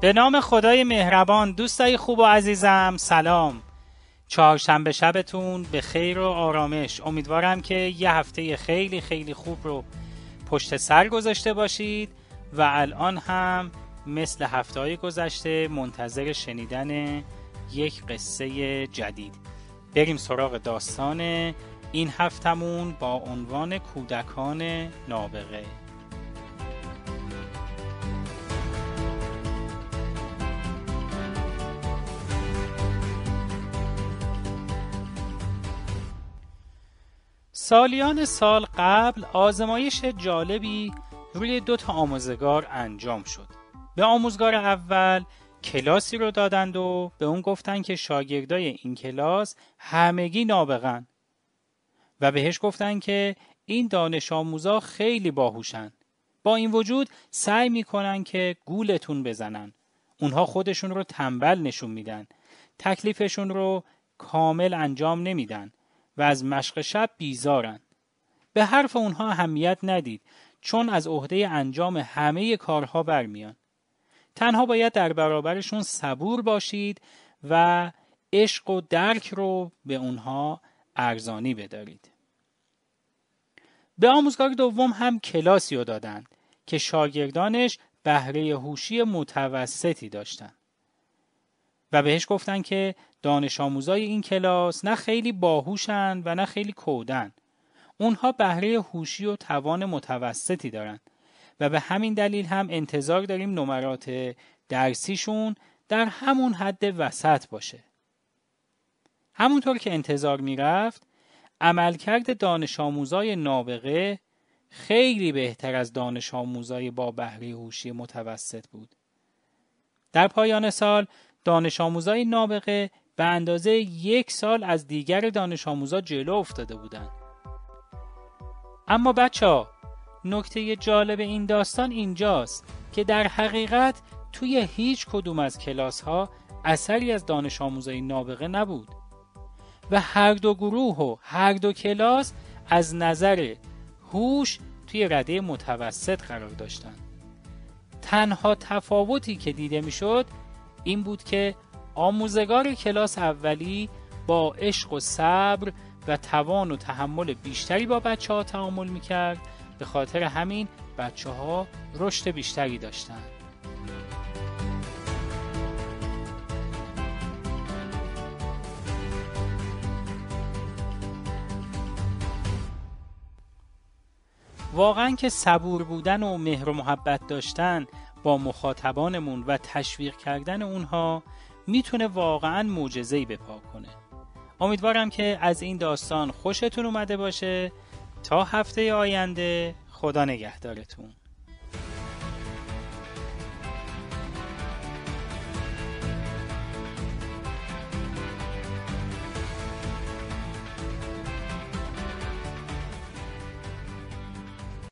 به نام خدای مهربان دوستای خوب و عزیزم سلام. چهارشنبه شبتون به خیر و آرامش. امیدوارم که یه هفته خیلی خیلی خوب رو پشت سر گذاشته باشید و الان هم مثل هفته های گذشته منتظر شنیدن یک قصه جدید. بریم سراغ داستان این هفتمون با عنوان کودکان نابغه. سالیان سال قبل آزمایش جالبی روی دو تا آموزگار انجام شد. به آموزگار اول کلاسی رو دادند و به اون گفتن که شاگردای این کلاس همگی نابغن و بهش گفتن که این دانش آموزا خیلی باهوشن. با این وجود سعی می‌کنن که گولتون بزنن. اونها خودشون رو تنبل نشون میدن. تکلیفشون رو کامل انجام نمیدن. و از مشق شب بیزارن. به حرف اونها اهمیت ندید چون از عهده انجام همه کارها برمیان. تنها باید در برابرشون صبور باشید و عشق و درک رو به اونها ارزانی بدارید. به آموزگار دوم هم کلاسی رو دادند که شاگردانش بهره هوشی متوسطی داشتند. و بهش گفتن که دانش آموزای این کلاس نه خیلی باهوشن و نه خیلی کودن. اونها بهره هوشی و توان متوسطی دارن و به همین دلیل هم انتظار داریم نمرات درسیشون در همون حد وسط باشه. همونطور که انتظار می‌رفت عملکرد دانش آموزای نابغه خیلی بهتر از دانش آموزای با بهره هوشی متوسط بود. در پایان سال دانش آموزای نابغه به اندازه یک سال از دیگر دانش آموزا جلو افتاده بودند. اما بچه ها نکته جالب این داستان اینجاست که در حقیقت توی هیچ کدوم از کلاس ها اثری از دانش آموزای نابغه نبود و هر دو گروه و هر دو کلاس از نظر هوش توی رده متوسط قرار داشتند. تنها تفاوتی که دیده می‌شد این بود که آموزگار کلاس اولی با عشق و صبر و توان و تحمل بیشتری با بچه ها تعامل می کرد به خاطر همین بچه ها رشد بیشتری داشتند. واقعا که صبور بودن و مهر و محبت داشتن با مخاطبانمون و تشویق کردن اونها می‌تونه واقعا معجزه‌ای به پا کنه. امیدوارم که از این داستان خوشتون اومده باشه. تا هفته آینده خدا نگهدارتون.